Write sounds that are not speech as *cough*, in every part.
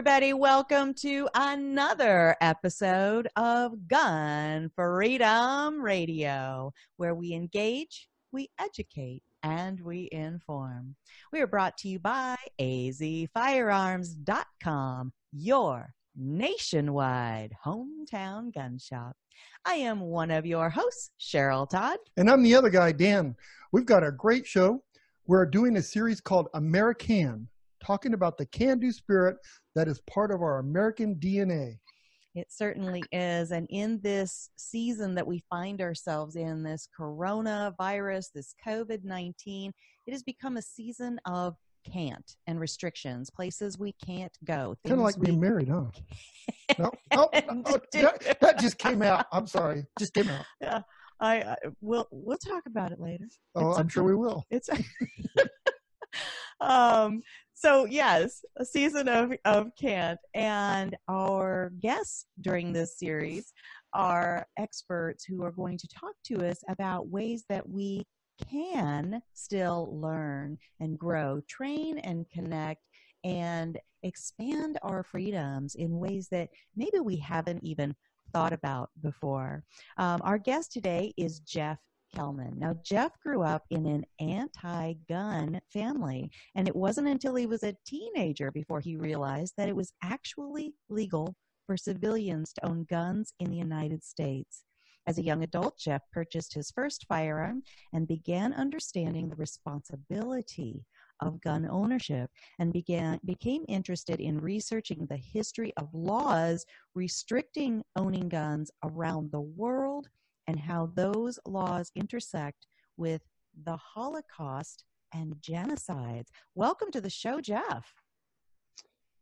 Everybody, welcome to another episode of Gun Freedom Radio, where we engage, we educate, and we inform. We are brought to you by azfirearms.com, your nationwide hometown gun shop. I am one of your hosts, Cheryl Todd. And I'm the other guy, Dan. We've got a great show. We're doing a series called American, talking about the can do spirit that is part of our American DNA. It certainly is. And in this season that we find ourselves in, this coronavirus, this COVID 19, it has become a season of can't and restrictions, places we can't go. Kind of like we being married, huh? *laughs* no, no, no *laughs* that, that, just came out. I'm sorry, just came out. Yeah, I, I we'll we'll talk about it later. Oh, it's I'm sure we will. It's *laughs* um so yes, a season of of can't, and our guests during this series are experts who are going to talk to us about ways that we can still learn and grow, train and connect, and expand our freedoms in ways that maybe we haven't even thought about before. Um, our guest today is Jeff Kelman. Now, Jeff grew up in an anti gun family, and it wasn't until he was a teenager before he realized that it was actually legal for civilians to own guns in the United States. As a young adult, Jeff purchased his first firearm and began understanding the responsibility of gun ownership and began became interested in researching the history of laws restricting owning guns around the world and how those laws intersect with the Holocaust and genocides. Welcome to the show, Jeff.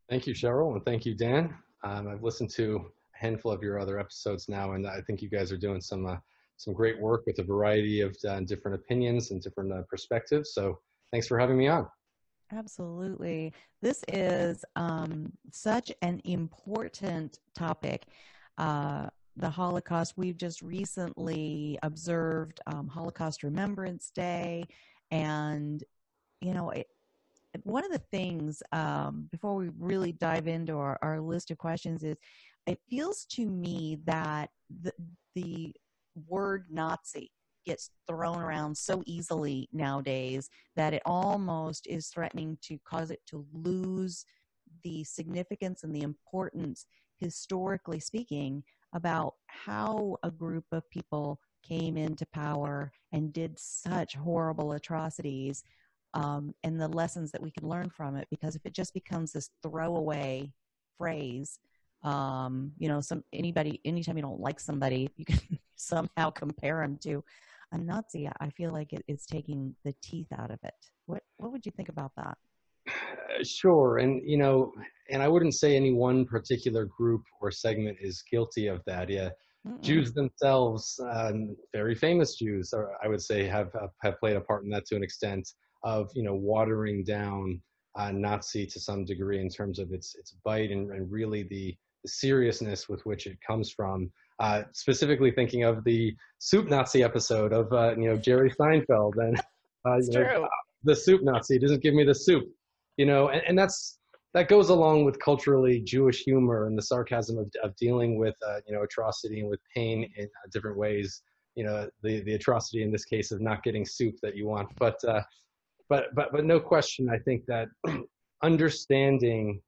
Thank you, Cheryl, and thank you, Dan. Um, I've listened to a handful of your other episodes now, and I think you guys are doing some uh, some great work with a variety of uh, different opinions and different uh, perspectives. So, thanks for having me on. Absolutely, this is um, such an important topic. The Holocaust. We've just recently observed um, Holocaust Remembrance Day, and you know, it, one of the things um, before we really dive into our, our list of questions is, it feels to me that the the word Nazi gets thrown around so easily nowadays that it almost is threatening to cause it to lose the significance and the importance historically speaking about how a group of people came into power and did such horrible atrocities um, and the lessons that we can learn from it. Because if it just becomes this throwaway phrase, um, you know, some anybody, anytime you don't like somebody, you can *laughs* somehow compare them to a Nazi. I feel like it, it's taking the teeth out of it. What what would you think about that? Sure, and you know, and I wouldn't say any one particular group or segment is guilty of that. Yeah, Mm-mm. Jews themselves, um, very famous Jews, or I would say, have have played a part in that to an extent of you know watering down uh, Nazi to some degree in terms of its its bite and, and really the, the seriousness with which it comes from. Uh, specifically thinking of the soup Nazi episode of uh, you know Jerry Seinfeld and uh, you know, the soup Nazi doesn't give me the soup you know, and, and that's that goes along with culturally Jewish humor and the sarcasm of, of dealing with uh, you know atrocity and with pain in uh, different ways. You know, the the atrocity in this case of not getting soup that you want, but uh, but but but no question, I think that *clears throat* understanding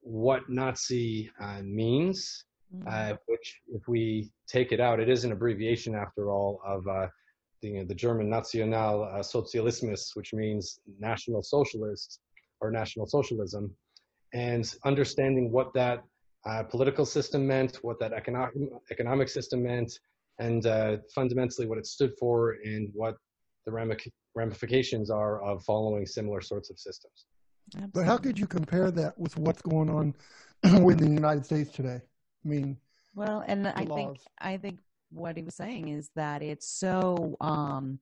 what Nazi uh, means, mm-hmm. uh, which if we take it out, it is an abbreviation after all of uh, the, you know, the German National Sozialismus, which means National Socialist or National Socialism, and understanding what that uh, political system meant, what that economic economic system meant, and uh, fundamentally what it stood for and what the ramifications are of following similar sorts of systems. Absolutely. But how could you compare that with what's going on *clears throat* within the United States today? I mean, well, and I laws. think I think what he was saying is that it's so um,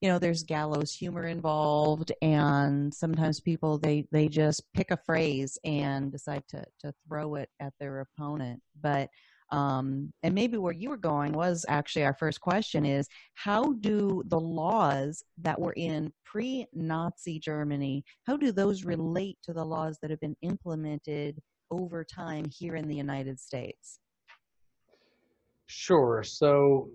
you know there's gallows humor involved and sometimes people they they just pick a phrase and decide to to throw it at their opponent. But um, and maybe where you were going was actually our first question is how do the laws that were in pre-nazi germany how do those relate to the laws that have been implemented over time here in the united states? Sure. So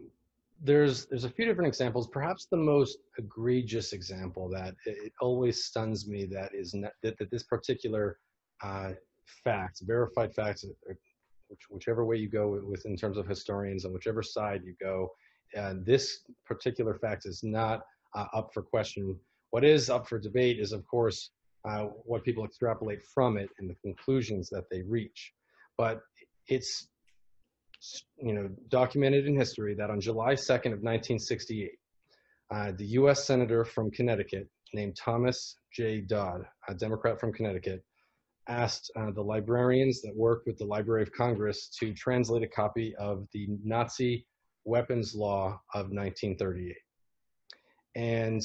there's there's a few different examples. Perhaps the most egregious example that it always stuns me that is that, that this particular uh, fact, verified facts, uh, which, whichever way you go with in terms of historians and whichever side you go, uh, this particular fact is not uh, up for question. What is up for debate is, of course, uh, what people extrapolate from it and the conclusions that they reach. But it's you know, documented in history that on July 2nd of 1968, uh, the U.S. Senator from Connecticut named Thomas J. Dodd, a Democrat from Connecticut, asked uh, the librarians that worked with the Library of Congress to translate a copy of the Nazi weapons law of 1938. And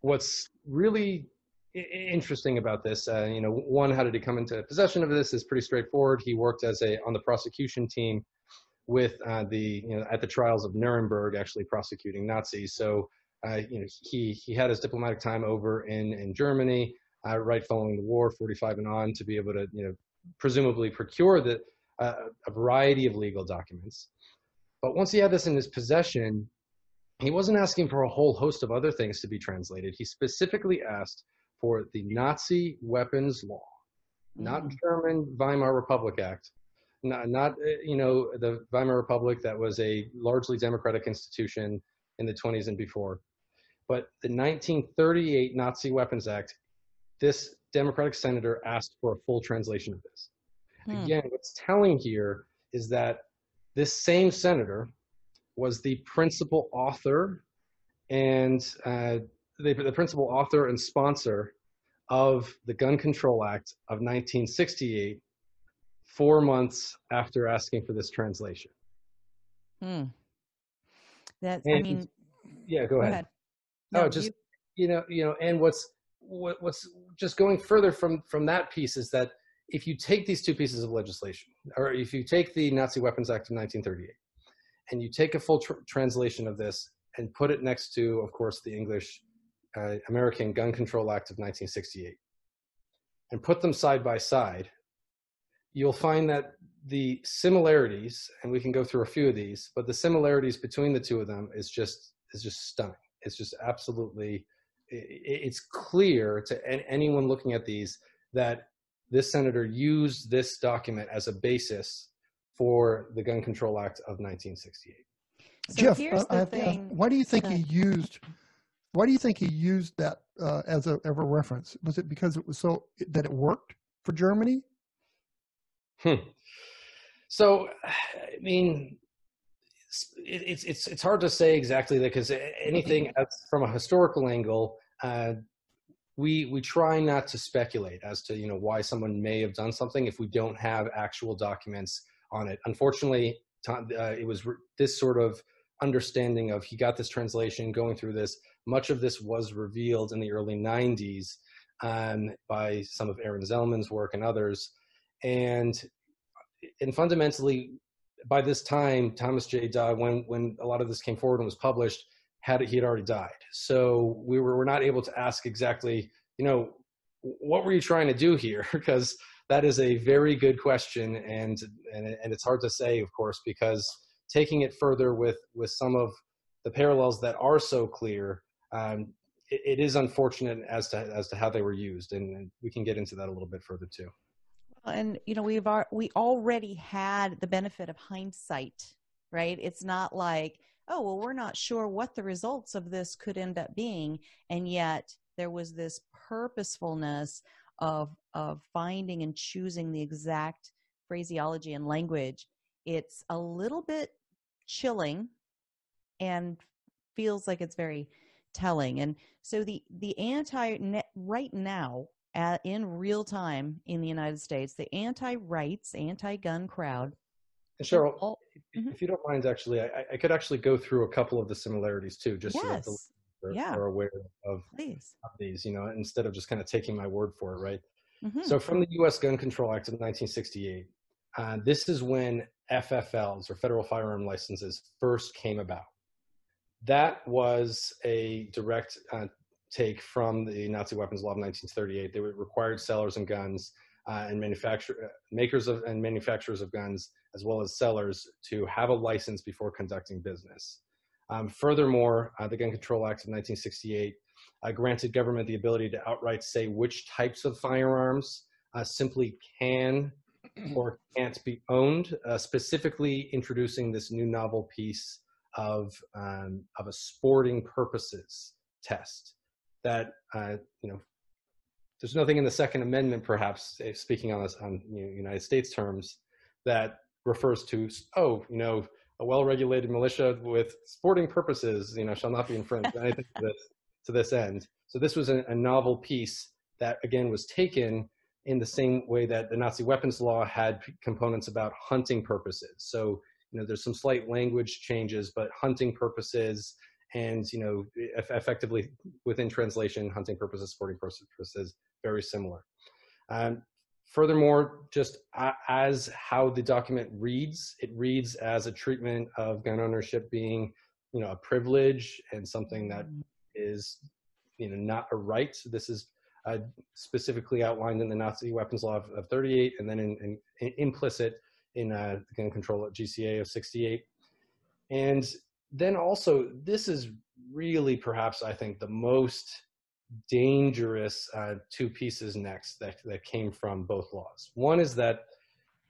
what's really interesting about this. Uh, you know, one, how did he come into possession of this? Is pretty straightforward. He worked as a on the prosecution team with uh, the you know at the trials of Nuremberg, actually prosecuting Nazis. So uh, you know he he had his diplomatic time over in in Germany, uh, right following the war, 45 and on, to be able to you know presumably procure the uh, a variety of legal documents. But once he had this in his possession, he wasn't asking for a whole host of other things to be translated. He specifically asked for the Nazi weapons law, not mm. German Weimar Republic Act, not, not uh, you know the Weimar Republic that was a largely democratic institution in the 20s and before, but the 1938 Nazi Weapons Act. This Democratic senator asked for a full translation of this. Hmm. Again, what's telling here is that this same senator was the principal author and uh, the, the principal author and sponsor of the Gun Control Act of 1968, four months after asking for this translation. Hmm. That I mean, yeah. Go, go ahead. ahead. No, oh, just you, you know, you know, and what's what, what's just going further from from that piece is that if you take these two pieces of legislation, or if you take the Nazi Weapons Act of 1938, and you take a full tr- translation of this and put it next to, of course, the English uh, American Gun Control Act of 1968 and put them side by side, you'll find that the similarities, and we can go through a few of these, but the similarities between the two of them is just is just stunning. It's just absolutely, it's clear to anyone looking at these that this senator used this document as a basis for the Gun Control Act of 1968. So Jeff, uh, why do you think he used why do you think he used that uh, as a, as a reference? Was it because it was so that it worked for Germany? Hmm. So, I mean, it's it's it's hard to say exactly because anything *clears throat* from a historical angle, uh, we we try not to speculate as to you know why someone may have done something if we don't have actual documents on it. Unfortunately, uh, it was this sort of understanding of he got this translation going through this much of this was revealed in the early 90s um, by some of Aaron Zelman's work and others. And, and fundamentally, by this time, Thomas J. Dodd, when, when a lot of this came forward and was published, had he had already died. So we were, were not able to ask exactly, you know, what were you trying to do here? *laughs* because that is a very good question, and, and and it's hard to say, of course, because taking it further with with some of the parallels that are so clear, um, it, it is unfortunate as to as to how they were used, and, we can get into that a little bit further too. And you know, we've we already had the benefit of hindsight, right? It's not like oh well, we're not sure what the results of this could end up being, and yet there was this purposefulness of of finding and choosing the exact phraseology and language, it's a little bit chilling and feels like it's very telling. And so the the anti right now at, in real time in the United States, the anti-rights, anti-gun crowd. And Cheryl, all, mm-hmm. if you don't mind, actually, I, I, could actually go through a couple of the similarities too, just yes. so that the yeah. are aware of, of, these. You know, instead of just kind of taking my word for it, right? Mm-hmm. So, from the U.S. Gun Control Act of 1968, uh, this is when FFLs or federal firearm licenses first came about. That was a direct uh, take from the Nazi weapons law of 1938. They required sellers and guns uh, and uh, makers of and manufacturers of guns as well as sellers to have a license before conducting business. Um, furthermore, uh, the Gun Control Act of 1968 uh, granted government the ability to outright say which types of firearms uh, simply can or can't be owned, specifically introducing this new novel piece of um, of a sporting purposes test that uh, you know there's nothing in the Second Amendment, perhaps speaking on this on you know, United States terms, that refers to oh you know a well-regulated militia with sporting purposes you know shall not be infringed anything to this to this end. So this was a, a novel piece that again was taken in the same way that the Nazi weapons law had components about hunting purposes. So you know there's some slight language changes, but hunting purposes and you know effectively within translation hunting purposes sporting purposes very similar um, furthermore just as how the document reads it reads as a treatment of gun ownership being you know a privilege and something that mm. you know not a right So this is uh, specifically outlined in the nazi weapons law of, of 38 and then in, in, in implicit in uh, the gun control act gca of 68 and then also, this is really perhaps, I think, the most dangerous uh, two pieces next that, that came from both laws. One is that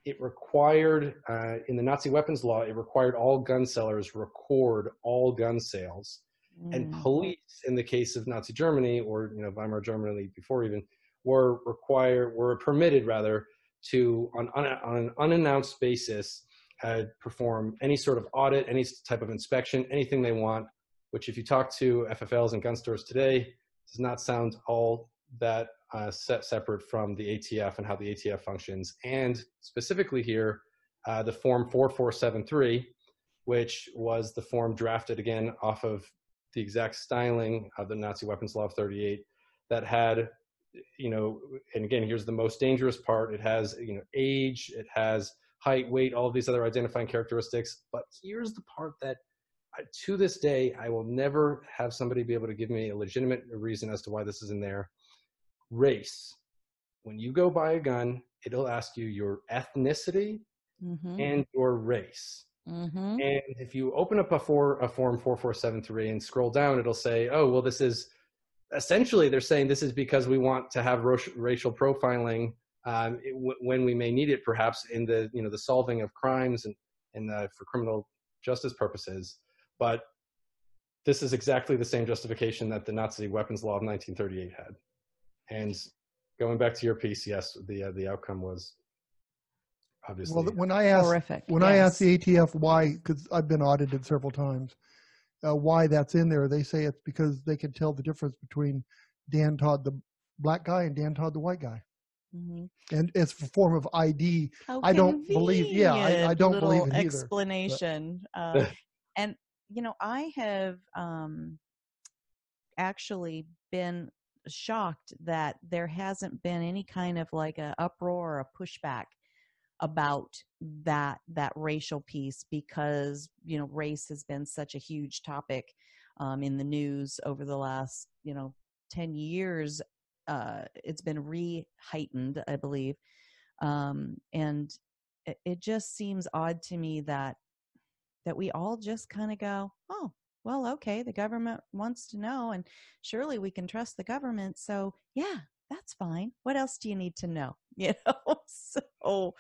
it required, uh, in the Nazi weapons law, it required all gun sellers record all gun sales. Mm. And police, in the case of Nazi Germany or you know Weimar Germany before even, were required, were permitted rather, to on, on, on an unannounced basis uh, perform any sort of audit, any type of inspection, anything they want, which if you talk to FFLs and gun stores today, does not sound all that uh, set separate from the ATF and how the ATF functions. And specifically here, uh, the form 4473, which was the form drafted again off of the exact styling of the Nazi weapons law of 38 that had, you know, and again, here's the most dangerous part. It has, you know, age, it has height, weight, all of these other identifying characteristics. But here's the part that to this day, I will never have somebody be able to give me a legitimate reason as to why this is in there. Race. When you go buy a gun, it'll ask you your ethnicity mm-hmm. and your race. Mm-hmm. And if you open up a, for, a form 4473 and scroll down, it'll say, oh, well, this is essentially they're saying this is because we want to have racial profiling um, it, w- when we may need it, perhaps in the you know the solving of crimes and and uh, for criminal justice purposes. But this is exactly the same justification that the Nazi weapons law of 1938 had. And going back to your piece, yes, the uh, the outcome was obviously well. When I asked horrific. when yes. I asked the ATF why, because I've been audited several times, uh, why that's in there, they say it's because they can tell the difference between Dan Todd the black guy and Dan Todd the white guy. Mm-hmm. And it's a form of ID. How I don't believe. Yeah, I, I don't believe it either. Explanation. Uh, *laughs* and you know, I have um, actually been shocked that there hasn't been any kind of like a uproar or a pushback about that that racial piece because you know race has been such a huge topic um, in the news over the last you know 10 years uh, it's been re-heightened, I believe, um, and it, it just seems odd to me that that we all just kind of go, oh, well, okay, the government wants to know, and surely we can trust the government. So yeah, that's fine. What else do you need to know? *laughs* You know, so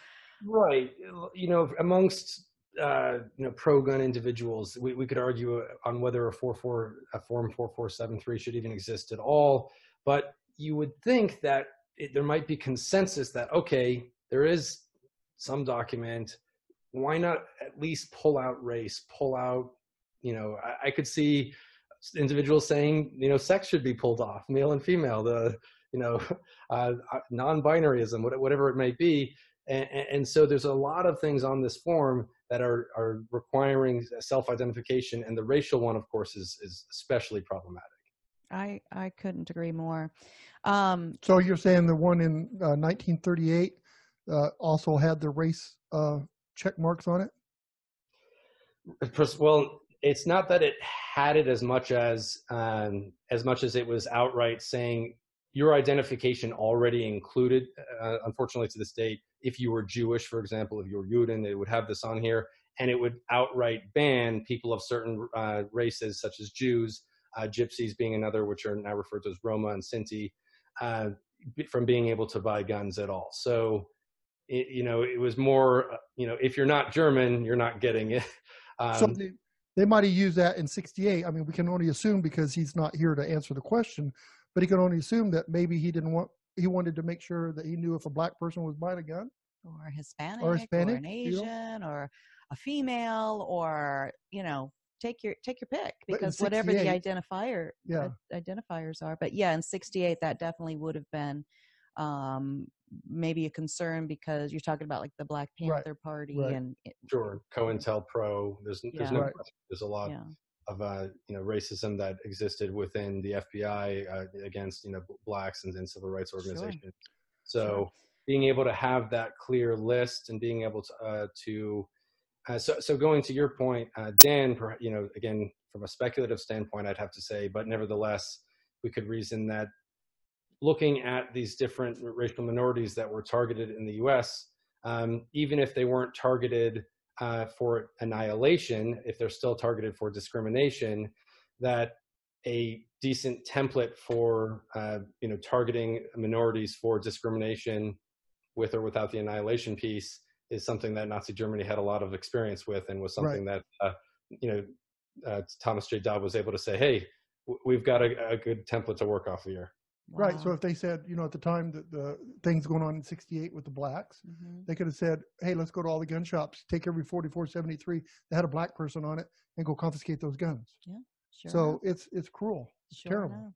right, you know, amongst uh, you know pro-gun individuals, we, we could argue on whether a four four a form four four seven three should even exist at all. But you would think that it, there might be consensus that okay, there is some document. Why not at least pull out race, pull out, you know, I, I could see individuals saying, you know, sex should be pulled off, male and female, the, you know, *laughs* uh, non-binaryism, whatever it may be. And, and, so there's a lot of things on this form that are, are requiring self-identification. And the racial one, of course, is, is especially problematic. I, I couldn't agree more. Um, so you're saying the one in uh, 1938 uh, also had the race uh, check marks on it? Well, it's not that it had it as much as um, as much as it was outright saying your identification already included. Uh, unfortunately, to this date, if you were Jewish, for example, if you were Juden, it would have this on here, and it would outright ban people of certain uh, races, such as Jews, uh, Gypsies being another, which are now referred to as Roma and Sinti, uh, from being able to buy guns at all. So, it, you know, it was more, uh, you know, if you're not German, you're not getting it. *laughs* Um, so they, they might have used that in 68. I mean, we can only assume because he's not here to answer the question, but he can only assume that maybe he didn't want, he wanted to make sure that he knew if a black person was buying a gun. Or Hispanic, or, Hispanic, or an Asian, you know? or a female, or, you know, take your take your pick because whatever the identifier yeah. identifiers are but yeah in 68 that definitely would have been um maybe a concern because you're talking about like the black panther right. party right. and sure cointelpro there's there's yeah. no right. there's a lot yeah. Of uh you know racism that existed within the fbi uh, against you know blacks and, and civil rights organizations sure. so sure. being able to have that clear list and being able to uh to uh, so, so going to your point, uh, Dan, you know, again, from a speculative standpoint, I'd have to say, but nevertheless, we could reason that looking at these different racial minorities that were targeted in the U.S., um, even if they weren't targeted uh, for annihilation, if they're still targeted for discrimination, that a decent template for uh, you know targeting minorities for discrimination with or without the annihilation piece is something that Nazi Germany had a lot of experience with, and was something right. that uh, you know uh, Thomas J. Dodd was able to say, "Hey, w- we've got a, a, good template to work off of here." Wow. Right. So if they said, you know, at the time that the things going on in '68 with the blacks, mm-hmm. they could have said, "Hey, let's go to all the gun shops, take every 4473 that had a black person on it, and go confiscate those guns." Yeah. Sure so enough. it's it's cruel. It's sure terrible. Enough.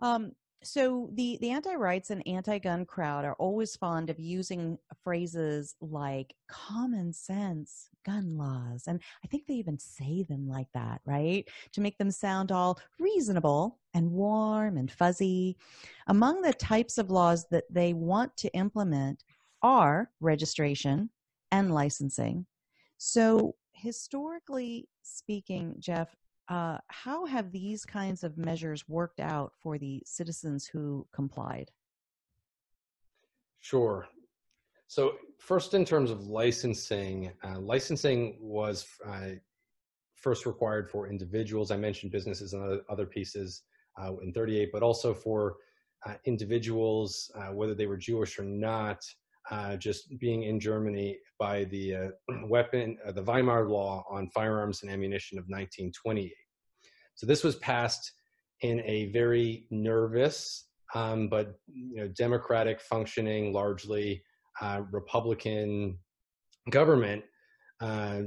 Um, so the the anti-rights and anti-gun crowd are always fond of using phrases like common sense gun laws and i think they even say them like that right? To make them sound all reasonable and warm and fuzzy. Among the types of laws that they want to implement are registration and licensing. So historically speaking jeff uh, how have these kinds of measures worked out for the citizens who complied? Sure. So, first, in terms of licensing, uh, licensing was uh, first required for individuals. I mentioned businesses and other pieces uh, in 38, but also for uh, individuals, uh, whether they were Jewish or not, uh, just being in Germany by the uh, *clears throat* weapon, uh, the Weimar Law on firearms and ammunition of 1928. So this was passed in a very nervous, um, but you know, democratic functioning, largely uh, Republican government uh,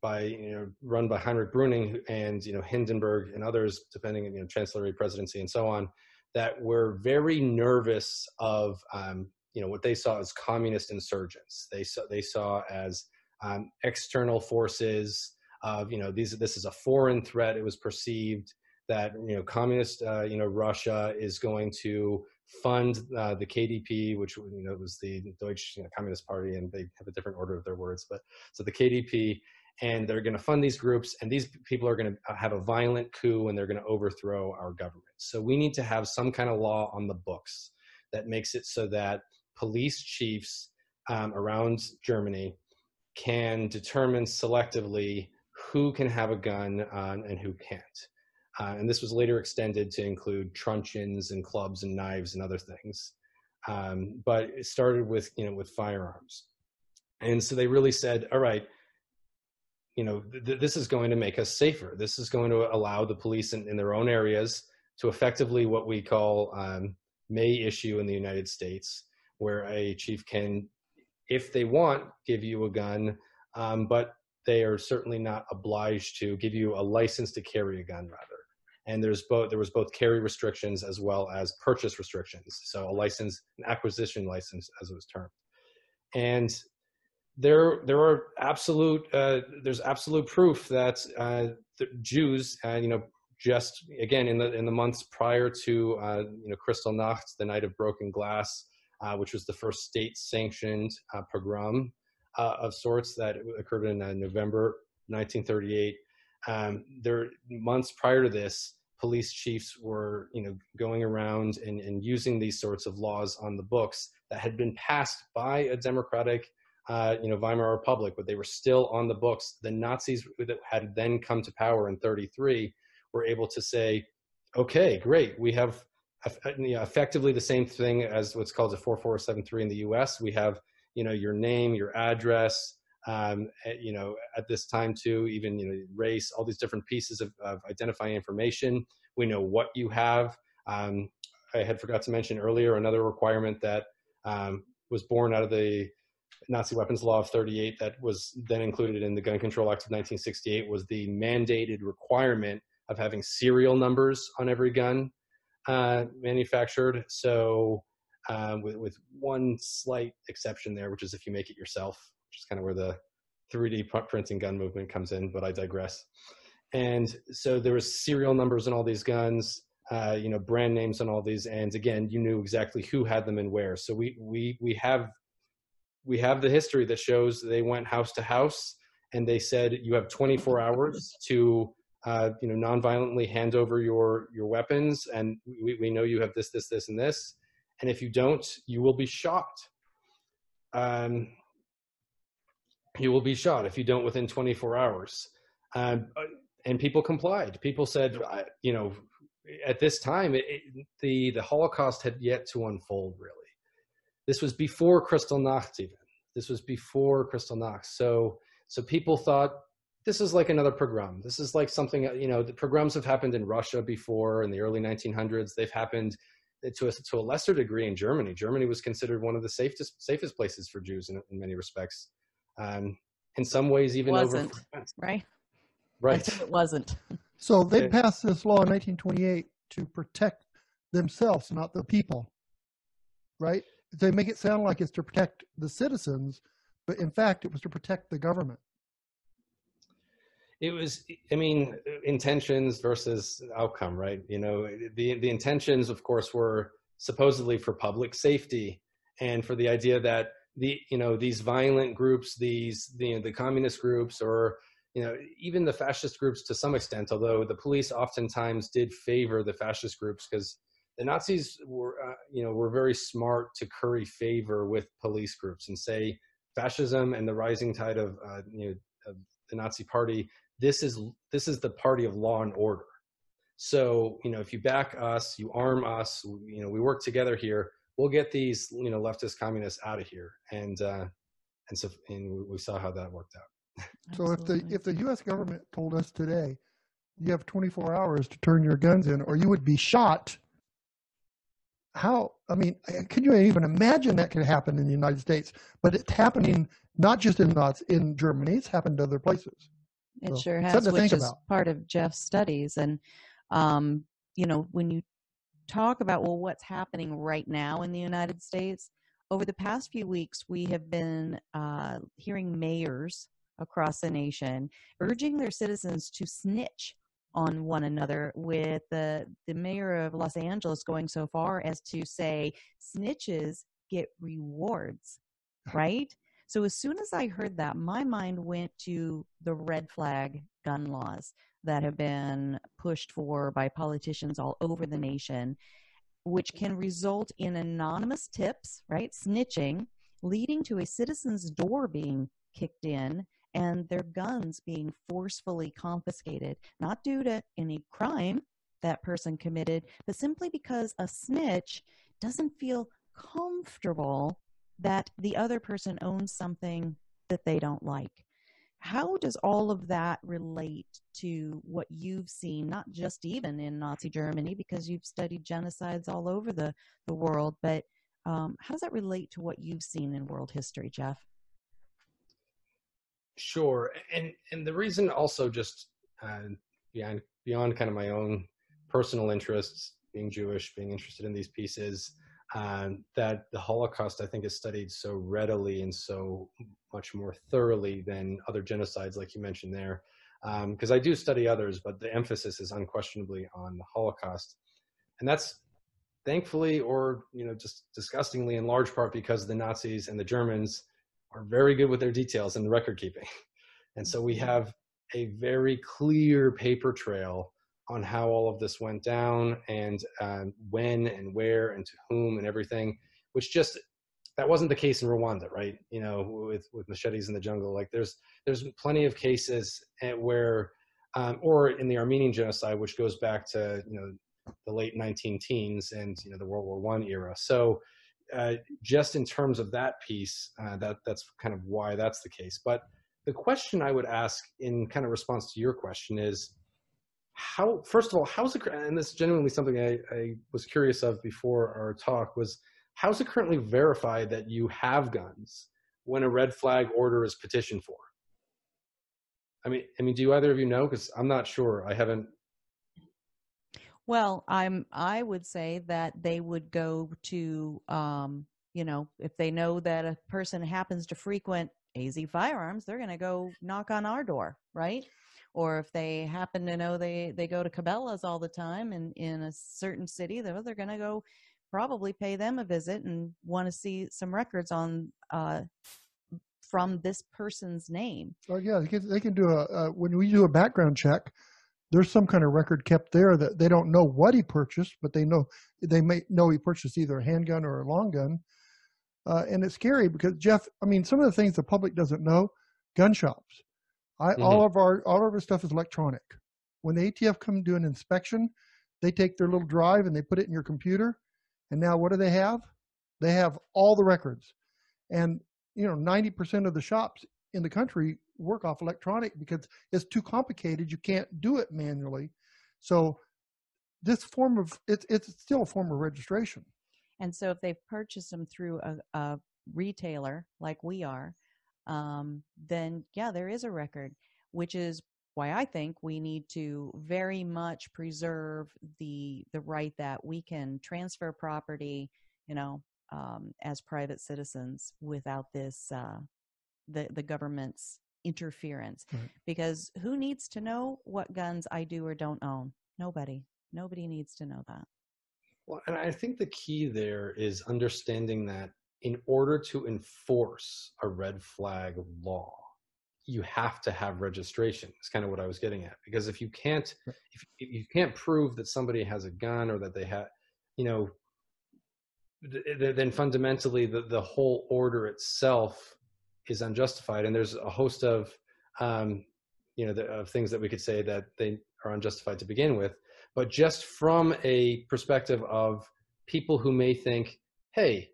by you know run by Heinrich Brüning and you know Hindenburg and others, depending on you know chancellery presidency and so on, that were very nervous of um, you know what they saw as communist insurgents. They saw they saw as um, external forces of you know these this is a foreign threat. It was perceived that you know communist uh, you know Russia is going to fund uh, the KDP, which you know was the Deutsche you know, Communist Party, and they have a different order of their words, but so the KDP, and they're going to fund these groups, and these people are going to have a violent coup, and they're going to overthrow our government. So we need to have some kind of law on the books that makes it so that police chiefs um, around Germany can determine selectively who can have a gun um, and who can't. Uh, and this was later extended to include truncheons and clubs and knives and other things. Um, but it started with, you know, with firearms. And so they really said, all right, you know, th- this is going to make us safer. This is going to allow the police in, in their own areas to effectively what we call um, may issue in the United States, where a chief can if they want, give you a gun, um, but they are certainly not obliged to give you a license to carry a gun, rather. And there's both there was both carry restrictions as well as purchase restrictions. So a license, an acquisition license, as it was termed. And there there are absolute uh, there's absolute proof that uh, the Jews, uh, you know, just again in the in the months prior to uh, you know Kristallnacht, the night of broken glass, which was the first state-sanctioned uh, pogrom of sorts that occurred in November 1938. Um, there months prior to this, police chiefs were you know going around and, and using these sorts of laws on the books that had been passed by a democratic uh, you know, Weimar Republic, but they were still on the books. The Nazis that had then come to power in 33 were able to say, okay, great, we have you know, effectively the same thing as what's called a 4473 in the US. We have, you know, your name, your address, um, you know, at this time too, even, you know, race, all these different pieces of, of identifying information. We know what you have. Um, I had forgot to mention earlier another requirement that um, was born out of the Nazi weapons law of 38 that was then included in the Gun Control Act of 1968 was the mandated requirement of having serial numbers on every gun uh, manufactured. So, um, with, with one slight exception there, which is if you make it yourself, which is kind of where the 3D printing gun movement comes in, but I digress. And so there was serial numbers on all these guns, uh, you know, brand names on all these, and again, you knew exactly who had them and where. So we we we have we have the history that shows they went house to house and they said you have 24 hours to uh, you know nonviolently hand over your your weapons and we, we know you have this this this and this. And if you don't you will be shot. Um, you will be shot if you don't within 24 hours. Um, and people complied. People said you know at this time it, it, the the holocaust had yet to unfold really. This was before Kristallnacht even. This was before Kristallnacht. So so people thought this is like another pogrom. This is like something you know. The pogroms have happened in Russia before in the early 1900s. They've happened to a, to a lesser degree in Germany. Germany was considered one of the safest safest places for Jews in, in many respects. Um, in some ways, even wasn't, over right. Right. It wasn't. So they passed this law in 1928 to protect themselves, not the people. Right? they make it sound like it's to protect the citizens, but in fact, it was to protect the government. It was, I mean, intentions versus outcome, right? You know, the the intentions, of course, were supposedly for public safety and for the idea that the you know these violent groups, these the the communist groups, or you know even the fascist groups to some extent, although the police oftentimes did favor the fascist groups because the Nazis were, uh, you know, were very smart to curry favor with police groups and say fascism and the rising tide of, uh, you know, of the Nazi Party. This is this is the party of law and order. So, you know, if you back us, you arm us, you know, we work together here. We'll get these, you know, leftist communists out of here. And uh, and so, and we saw how that worked out. *laughs* So, if the if the U.S. government told us today, you have 24 hours to turn your guns in, or you would be shot how i mean can you even imagine that could happen in the united states but it's happening not just in in germany it's happened to other places it so, sure has which is about. part of jeff's studies and um, you know when you talk about well what's happening right now in the united states over the past few weeks we have been uh, hearing mayors across the nation urging their citizens to snitch on one another with the the mayor of Los Angeles going so far as to say snitches get rewards *laughs* right so as soon as i heard that my mind went to the red flag gun laws that have been pushed for by politicians all over the nation which can result in anonymous tips right snitching leading to a citizen's door being kicked in and their guns being forcefully confiscated, not due to any crime that person committed, but simply because a snitch doesn't feel comfortable that the other person owns something that they don't like. How does all of that relate to what you've seen, not just even in Nazi Germany, because you've studied genocides all over the, the world, but um, how does that relate to what you've seen in world history, Jeff? Sure, and and the reason also just uh, beyond beyond kind of my own personal interests, being Jewish, being interested in these pieces, um, that the Holocaust I think is studied so readily and so much more thoroughly than other genocides, like you mentioned there. Because um, I do study others, but the emphasis is unquestionably on the Holocaust, and that's thankfully, or you know, just disgustingly, in large part because the Nazis and the Germans are very good with their details and record keeping. And so we have a very clear paper trail on how all of this went down and um, when and where and to whom and everything, which just that wasn't the case in Rwanda, right? You know, with with machetes in the jungle. Like there's there's plenty of cases where, um, or in the Armenian genocide, which goes back to you know the late 19 teens and you know the World War One era. So uh, just in terms of that piece, uh, that that's kind of why that's the case. But the question I would ask in kind of response to your question is how first of all how's it and this is genuinely something I, I was curious of before our talk was how's it currently verified that you have guns when a red flag order is petitioned for? I mean i mean do either of you know? Because i'm not sure. I haven't. Well, I'm I would say that they would go to um, you know, if they know that a person happens to frequent AZ firearms, they're going to go knock on our door, right? Or if they happen to know they they go to Cabela's all the time and in a certain city, they're, they're going to go probably pay them a visit and want to see some records on uh, from this person's name. Oh yeah, they can, they can do a uh, when we do a background check there's some kind of record kept there that they don't know what he purchased, but they know they may know he purchased either a handgun or a long gun. Uh, and it's scary because Jeff, I mean, some of the things the public doesn't know, gun shops. I, mm-hmm. All of our all of our stuff is electronic. When the ATF come do an inspection, they take their little drive and they put it in your computer. And now what do they have? They have all the records. And you know, 90% of the shops in the country work off electronic because it's too complicated. You can't do it manually. So this form of it's it's still a form of registration. And so if they've purchased them through a, a retailer like we are, um, then yeah, there is a record, which is why I think we need to very much preserve the the right that we can transfer property, you know, um, as private citizens without this uh, the the government's interference right. because who needs to know what guns I do or don't own? Nobody. Nobody needs to know that. Well, and I think the key there is understanding that in order to enforce a red flag law, you have to have registration. It's kind of what I was getting at. Because if you can't, if you can't prove that somebody has a gun or that they have, you know, then fundamentally the, the whole order itself is unjustified, and there's a host of um, you know the, of things that we could say that they are unjustified to begin with. But just from a perspective of people who may think, "Hey,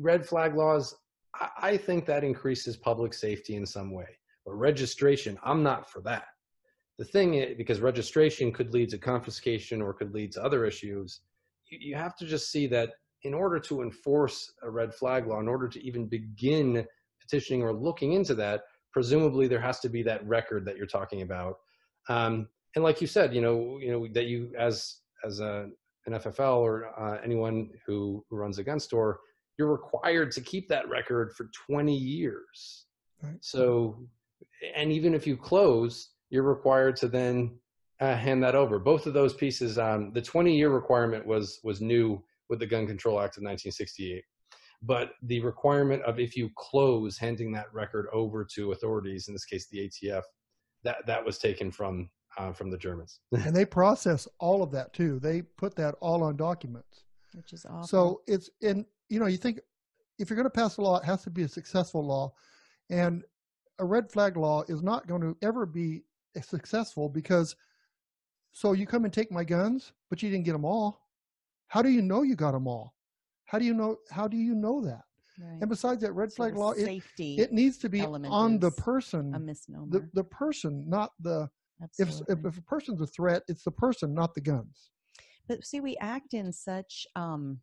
red flag laws," I, I think that increases public safety in some way. But registration, I'm not for that. The thing is, because registration could lead to confiscation or could lead to other issues, you, you have to just see that in order to enforce a red flag law, in order to even begin petitioning or looking into that, presumably there has to be that record that you're talking about. Um, and like you said, you know, you know that you as as a, an FFL or uh, anyone who runs a gun store, you're required to keep that record for 20 years. Right. So, and even if you close, you're required to then uh, hand that over. Both of those pieces, um, the 20 year requirement was was new with the Gun Control Act of 1968 but the requirement of if you close handing that record over to authorities in this case the atf that that was taken from uh, from the germans *laughs* and they process all of that too they put that all on documents which is awesome so it's in you know you think if you're going to pass a law it has to be a successful law and a red flag law is not going to ever be successful because so you come and take my guns but you didn't get them all how do you know you got them all how do you know? How do you know that? Right. And besides that, red flag so law, it, it needs to be on the person, a misnomer. The, the person, not the. If, if if a person's a threat, it's the person, not the guns. But see, we act in such um,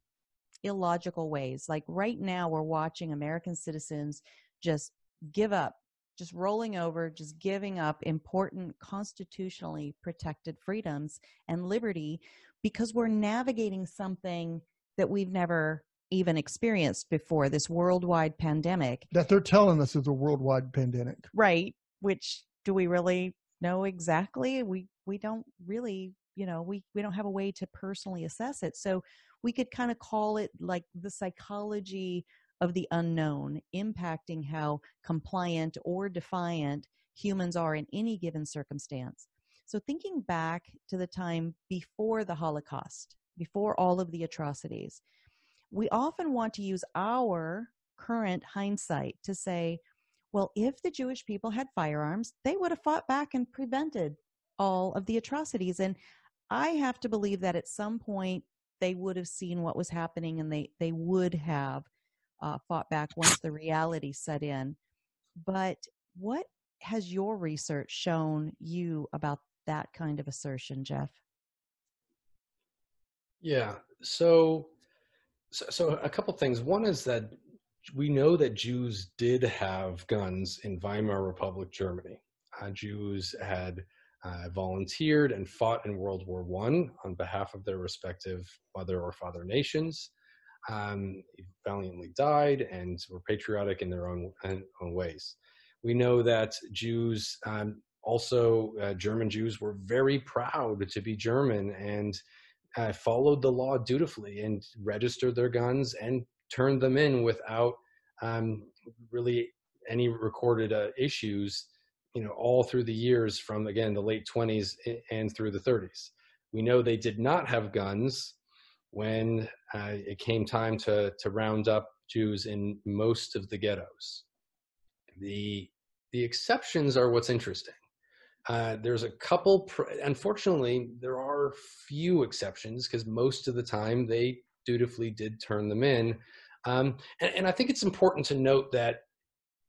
illogical ways. Like right now, we're watching American citizens just give up, just rolling over, just giving up important constitutionally protected freedoms and liberty because we're navigating something that we've never even experienced before this worldwide pandemic. That they're telling us is a worldwide pandemic. Right. Which do we really know exactly? We we don't really, you know, we, we don't have a way to personally assess it. So we could kind of call it like the psychology of the unknown impacting how compliant or defiant humans are in any given circumstance. So, thinking back to the time before the Holocaust, before all of the atrocities, we often want to use our current hindsight to say, well, if the Jewish people had firearms, they would have fought back and prevented all of the atrocities. And I have to believe that at some point they would have seen what was happening and they, they would have uh, fought back once the reality set in. But what has your research shown you about that kind of assertion, Jeff? Yeah. So, so, so a couple things. One is that we know that Jews did have guns in Weimar Republic Germany. Uh, Jews had uh, volunteered and fought in World War One on behalf of their respective mother or father nations. Um, valiantly died and were patriotic in their own own ways. We know that Jews, um, also uh, German Jews, were very proud to be German and uh, followed the law dutifully and registered their guns and turned them in without um, really any recorded uh, issues you know, all through the years from again the late 20s and through the 30s. We know they did not have guns when uh, it came time to to round up Jews in most of the ghettos. The the exceptions are what's interesting. Uh, there's a couple. Unfortunately, there are few exceptions because most of the time they dutifully did turn them in. Um, and, and I think it's important to note that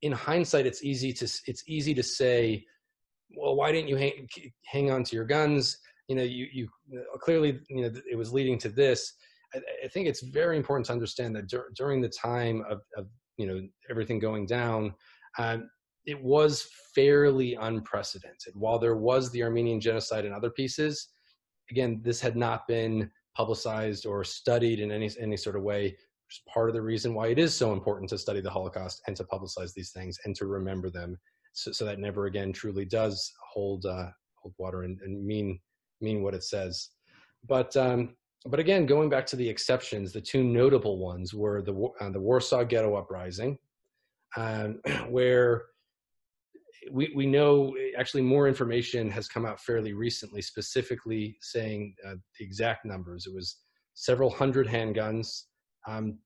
in hindsight, it's easy to it's easy to say, well, why didn't you hang, hang on to your guns? You know, you you clearly you know it was leading to this. I, I think it's very important to understand that dur- during the time of, of you know everything going down, um, it was fairly unprecedented. While there was the Armenian genocide and other pieces, again, this had not been publicized or studied in any any sort of way which is part of the reason why it is so important to study the Holocaust and to publicize these things and to remember them, so, so that never again truly does hold uh, hold water and, and, mean mean what it says. But um, but again, going back to the exceptions, the two notable ones were the uh, the Warsaw Ghetto Uprising, um, *clears throat* where we, we know actually more information has come out fairly recently, specifically saying uh, the exact numbers. It was several hundred handguns, um,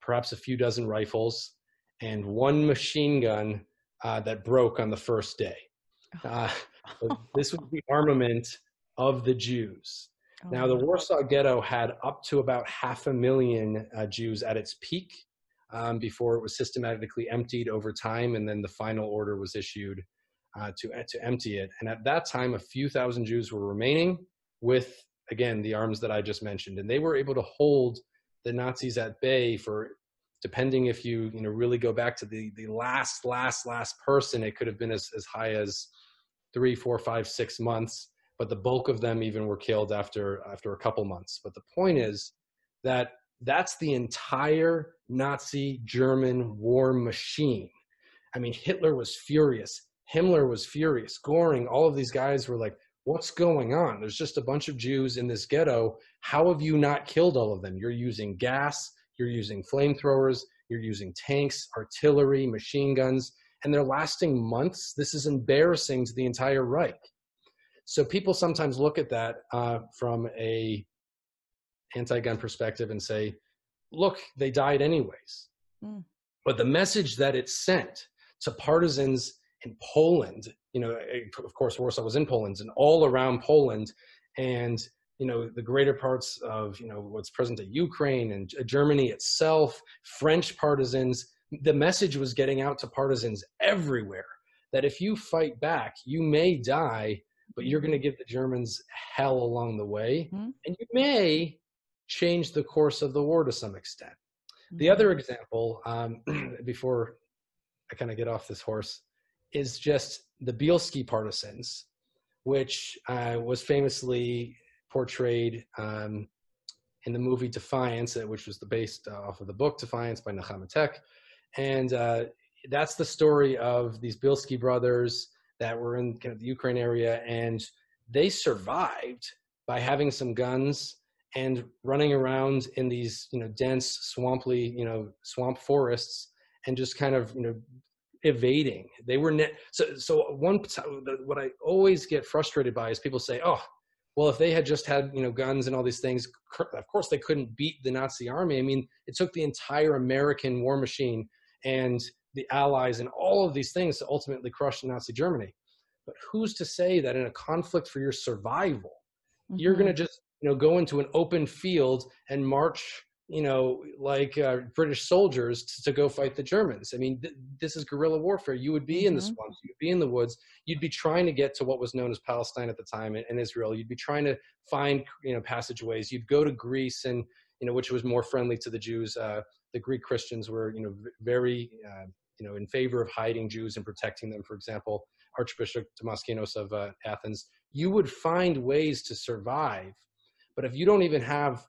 perhaps a few dozen rifles, and one machine gun uh, that broke on the first day. Uh, *laughs* this was the armament of the Jews. Oh, now, the Warsaw Ghetto had up to about half a million uh, Jews at its peak um, before it was systematically emptied over time, and then the final order was issued uh, to, to empty it. And at that time, a few thousand Jews were remaining with, again, the arms that I just mentioned. And they were able to hold the Nazis at bay for depending if you you know really go back to the the last last last person it could have been as, as high as three four five six months but the bulk of them even were killed after after a couple months but the point is that that's the entire nazi german war machine i mean hitler was furious himmler was furious goring all of these guys were like what's going on? There's just a bunch of Jews in this ghetto. How have you not killed all of them? You're using gas, you're using flamethrowers, you're using tanks, artillery, machine guns, and they're lasting months. This is embarrassing to the entire Reich. So people sometimes look at that uh, from a anti-gun perspective and say, "Look, they died anyways." Mm. But the message that it sent to partisans in Poland you know, of course, Warsaw was in Poland and all around Poland, and you know the greater parts of you know what's present at Ukraine and Germany itself, French partisans. The message was getting out to partisans everywhere that if you fight back, you may die, but you're going to give the Germans hell along the way, mm-hmm. and you may change the course of the war to some extent. The other Mm-hmm. example, um, *clears throat* before I kind of get off this horse, is just the Bielski partisans, which uh, was famously portrayed um, in the movie Defiance, uh, which was the based uh, off of the book Defiance by Nechama Tec. And uh, that's the story of these Bielski brothers that were in kind of the Ukraine area, and they survived by having some guns and running around in these you know dense swamply you know swamp forests and just kind of you know evading they were ne- so so one what i always get frustrated by is people say oh well if they had just had you know guns and all these things of course they couldn't beat the nazi army. I mean it took the entire american war machine and the allies and all of these things to ultimately crush nazi germany. But who's to say that in a conflict for your survival you're mm-hmm. going to just you know go into an open field and march you know like uh, british soldiers to, to, go fight the germans. I mean th- this is guerrilla warfare. You would be mm-hmm. in the swamps. You'd be in the woods. You'd be trying to get to what was known as palestine at the time and, and israel. You'd be trying to find you know passageways. You'd go to greece and you know which was more friendly to the jews uh, the greek christians were you know very uh, you know in favor of hiding jews and protecting them. For example archbishop Damaskinos of uh, athens. You would find ways to survive but if you don't even have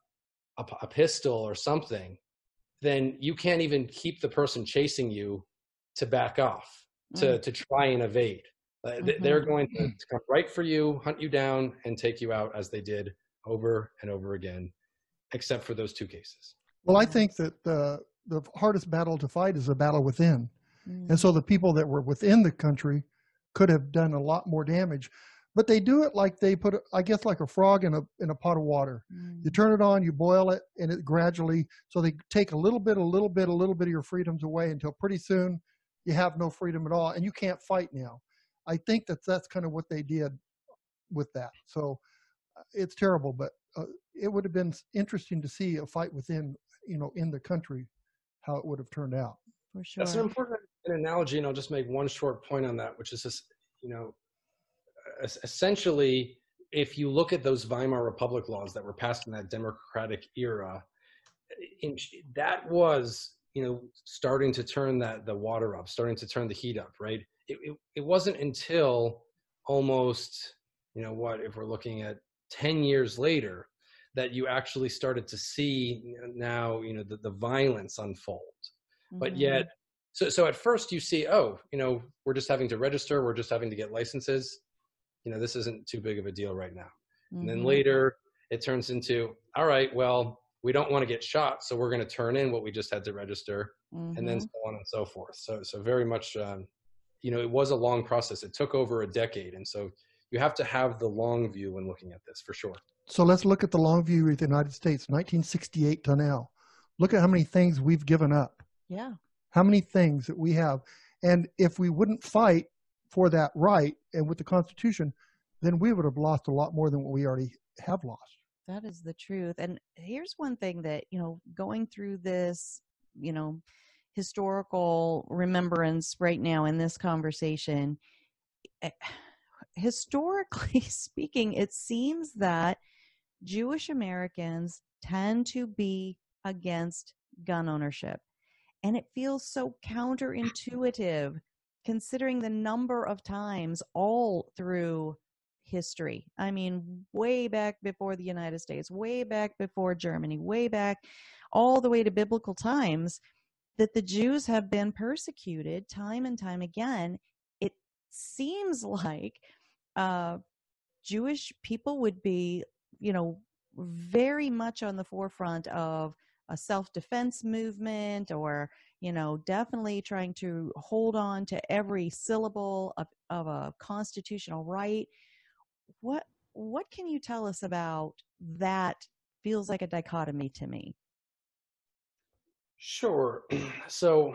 a, a, pistol or something, then you can't even keep the person chasing you to back off, to, mm. to try and evade. Mm-hmm. They're going to, to come right for you, hunt you down, and take you out as they did over and over again, except for those two cases. Well, I think that the, the hardest battle to fight is a battle within. Mm. And so the people that were within the country could have done a lot more damage but they do it like they put i guess like a frog in a in a pot of water. Mm. you turn it on you boil it and it gradually so they take a little bit a little bit a little bit of your freedoms away until pretty soon you have no freedom at all and you can't fight now. I think that that's kind of what they did with that. So uh, it's terrible but uh, it would have been interesting to see a fight within you know in the country how it would have turned out. For sure that's an important analogy and i'll just make one short point on that which is this you know essentially, if you look at those Weimar Republic laws that were passed in that democratic era, in, that was you know starting to turn that the water up, starting to turn the heat up, right? It, it, it wasn't until almost you know what if we're looking at 10 years later that you actually started to see now you know the, the violence unfold mm-hmm. but yet so so at first you see oh you know we're just having to register we're just having to get licenses you know, this isn't too big of a deal right now. Mm-hmm. And then mm-hmm. later it turns into, all right, well, we don't want to get shot, so we're going to turn in what we just had to register, mm-hmm. and then mm-hmm. so on and so forth. So, so very much, um, you know, it was a long process. It took over a decade, and so you have to have the long view when looking at this for sure. So let's look at the long view of the United States, 1968 to now. Look at how many things we've given up. Yeah. How many things that we have, and if we wouldn't fight for that right and with the Constitution, then we would have lost a lot more than what we already have lost. That is the truth. And here's one thing that, you know, going through this, you know, historical remembrance right now in this conversation, eh, historically *laughs* speaking, it seems that Jewish Americans tend to be against gun ownership. And it feels so counterintuitive considering the number of times all through history. I mean, way back before the United States, way back before Germany, way back all the way to biblical times, that the Jews have been persecuted time and time again. It seems *laughs* like uh, Jewish people would be, you know, very much on the forefront of a self defense movement or you know, definitely trying to hold on to every syllable of, of a constitutional right. What what can you tell us about that? Feels like a dichotomy to me. Sure. *clears throat* So,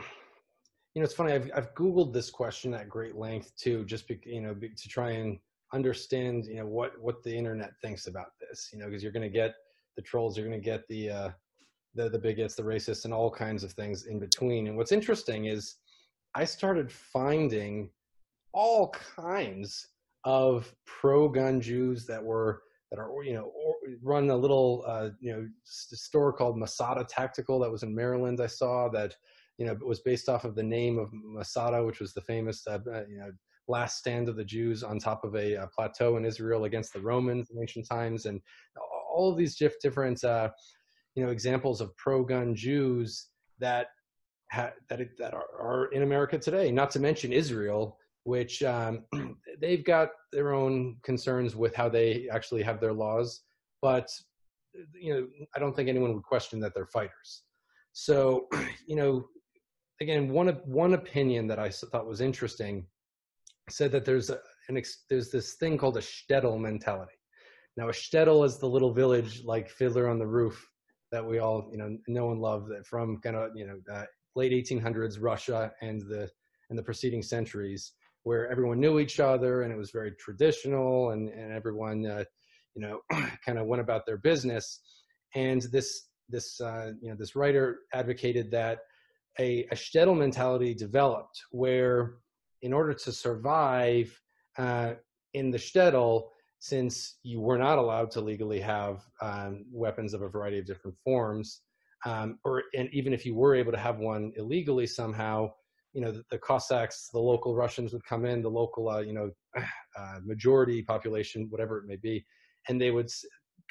you know, it's funny. I've I've googled this question at great length too, just be, you know be, to try and understand you know what what the internet thinks about this. You know, because you're going to get the trolls, you're going to get the uh, the the bigots, the racists, and all kinds of things in between. And what's interesting is I started finding all kinds of pro-gun Jews that were that are you know or, run a little uh, you know store called Masada Tactical that was in Maryland. I saw that you know was based off of the name of Masada, which was the famous uh, uh you know last stand of the Jews on top of a, a, plateau in Israel against the Romans in ancient times, and all of these different uh, you know examples of pro-gun Jews that ha- that that are, are, in America today. Not to mention Israel, which um, *clears throat* they've got their own concerns with how they actually have their laws, but you know I don't think anyone would question that they're fighters. So *clears throat* you know again one one opinion that I thought was interesting said that there's a, an there's this thing called a shtetl mentality. Now a shtetl is the little village like Fiddler on the Roof that we all you know know and love that from kind of you know late 1800s Russia and the and the preceding centuries where everyone knew each other and it was very traditional and and everyone uh, you know *clears throat* kind of went about their business. And this this uh, you know this writer advocated that a, a shtetl mentality developed where in order to survive uh, in the shtetl, since you were not allowed to legally have um, weapons of a variety of different forms, um, or and even if you were able to have one illegally somehow, you know the, the Cossacks, the local Russians would come in, the local uh, you know *sighs* uh, majority population, whatever it may be, and they would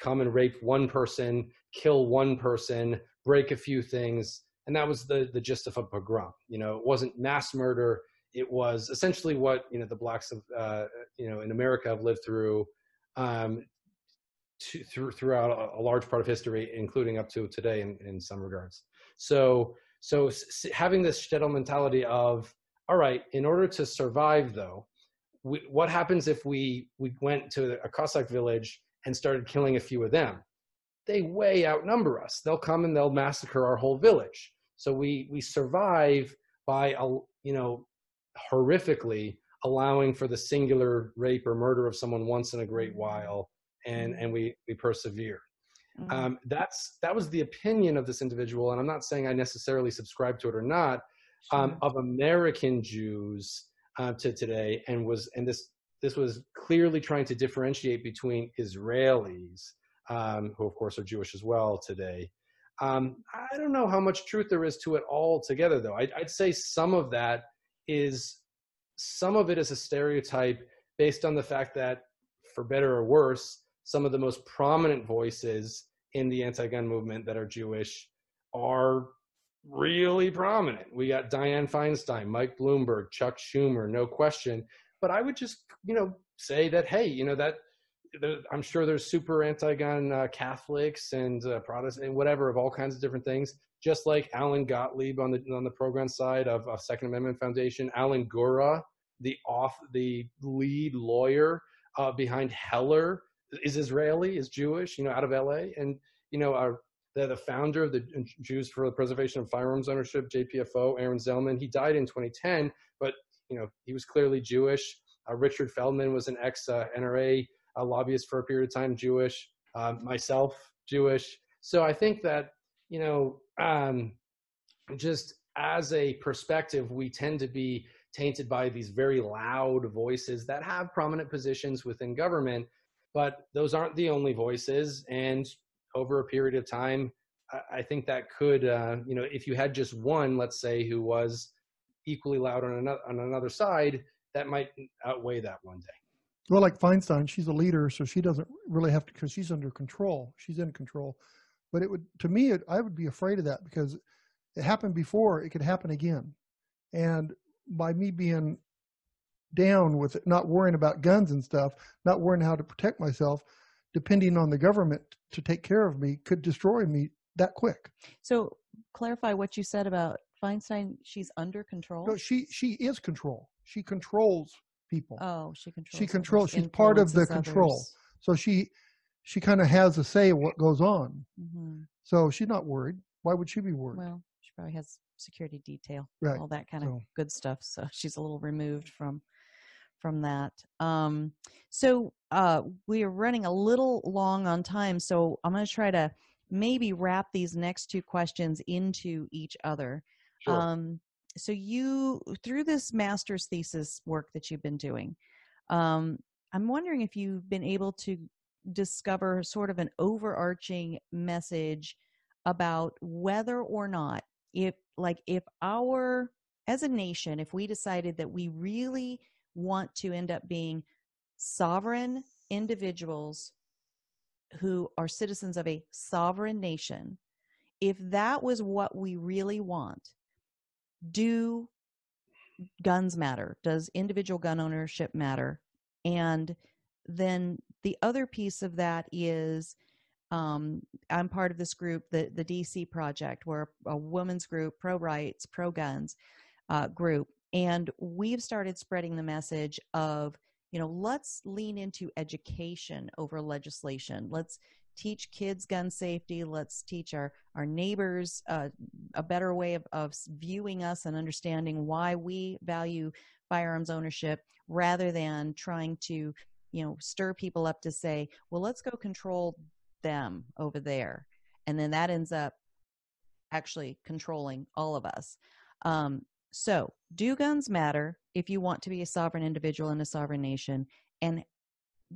come and rape one person, kill one person, break a few things, and that was the the gist of a pogrom. You know, it wasn't mass murder. It was essentially what you know the blacks of uh, you know in America have lived through um, to, through, throughout a, a, large part of history, including up to today in, in some regards. So so having this shtetl mentality of all right, in order to survive though, we, what happens if we we went to a Cossack village and started killing a few of them? They way outnumber us. They'll come and they'll massacre our whole village. So we we survive by a, you know horrifically allowing for the singular rape or murder of someone once in a great mm-hmm. while, and and we we persevere. Mm-hmm. Um, that's that was the opinion of this individual, and I'm not saying I necessarily subscribe to it or not. Um, of American Jews uh, to today, and was and this this was clearly trying to differentiate between Israelis, um, who of course are Jewish as well today, um, I don't know how much truth there is to it all together, though. I'd, I'd, say some of that is some of it is a stereotype based on the fact that, for better or worse, some of the most prominent voices in the anti-gun movement that are Jewish are really prominent. We got Dianne Feinstein, Mike Bloomberg, Chuck Schumer, no question. But I would just, you know, say that hey, you know that I'm sure there's super anti-gun uh, Catholics and uh, and whatever of all kinds of different things. Just like Alan Gottlieb on the on the program side of, of Second Amendment Foundation, Alan Gura, the off the lead lawyer uh, behind Heller, is Israeli, is Jewish, you know, out of L.A. and you know our the, founder of the Jews for the Preservation of Firearms Ownership, JPFO, Aaron Zelman. He died in 2010, but you know he was clearly Jewish. Uh, Richard Feldman was an ex uh, NRA a lobbyist for a period of time, Jewish, um, myself, Jewish. So I think that, you know, um, just as a perspective, we tend to be tainted by these very loud voices that have prominent positions within government, but those aren't the only voices. And over a period of time, I think that could, uh, you know, if you had just one, let's say, who was equally loud on another, on another side, that might outweigh that one day. Well, like Feinstein, she's a leader, so she doesn't really have to because she's under control. She's in control. But it would, to me, it, I would be afraid of that because it happened before. It could happen again, and by me being down with it, not worrying about guns and stuff, not worrying how to protect myself, depending on the government to take care of me, could destroy me that quick. So, clarify what you said about Feinstein. She's under control. No, she she is control. She controls people. Oh, she controls. She controls. She's part of the control. Others. So she she kind of has a say what goes on. Mm-hmm. So she's not worried. Why would she be worried? Well, she probably has security detail, right. all that kind of so. good stuff. So *laughs* she's a little removed from from that. Um, so uh, we are running a little long on time, so I'm going to try to maybe wrap these next two questions into each other. Sure. Um, so you through this master's thesis work that you've been doing um, i'm wondering if you've been able to discover sort of an overarching message about whether or not if like if our as a nation if we decided that we really want to end up being sovereign individuals who are citizens of a sovereign nation if that was what we really want do guns matter? Does individual gun ownership matter? And then the other piece of that is um, I'm part of this group, the the DC Project, where a women's group, pro rights, pro guns uh, group, and we've started spreading the message of you know let's lean into education over legislation. Let's teach kids gun safety. Let's teach our our neighbors uh, a better way of, of viewing us and understanding why we value firearms ownership rather than trying to you know stir people up to say well let's go control them over there. And then that ends up actually controlling all of us. Um, so do guns matter if you want to be a sovereign individual in a sovereign nation? And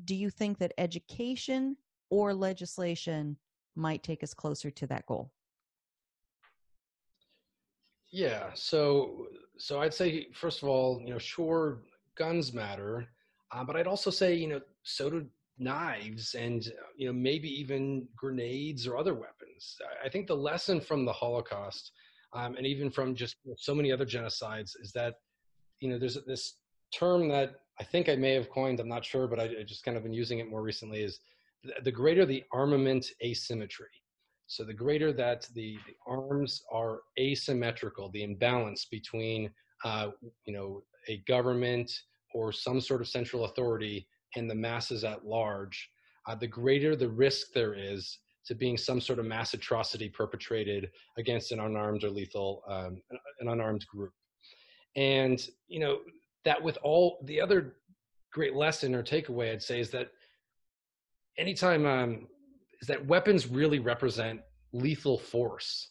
do you think that education or legislation might take us closer to that goal? Yeah so so i'd say first of all you know sure guns matter uh, but I'd also say, you know, so do knives and, you know, maybe even grenades or other weapons. I think the lesson from the Holocaust um, and even from just so many other genocides is that, you know, there's this term that I think I may have coined, I'm not sure, but I, I just kind of been using it more recently is the, the greater the armament asymmetry. So the greater that the, the arms are asymmetrical, the imbalance between, uh, you know, a government, or some sort of central authority and the masses at large, uh, the greater the risk there is to being some sort of mass atrocity perpetrated against an unarmed or lethal, um, an unarmed group. And, you know, that with all the other great lesson or takeaway I'd say is that anytime um, is that weapons really represent lethal force,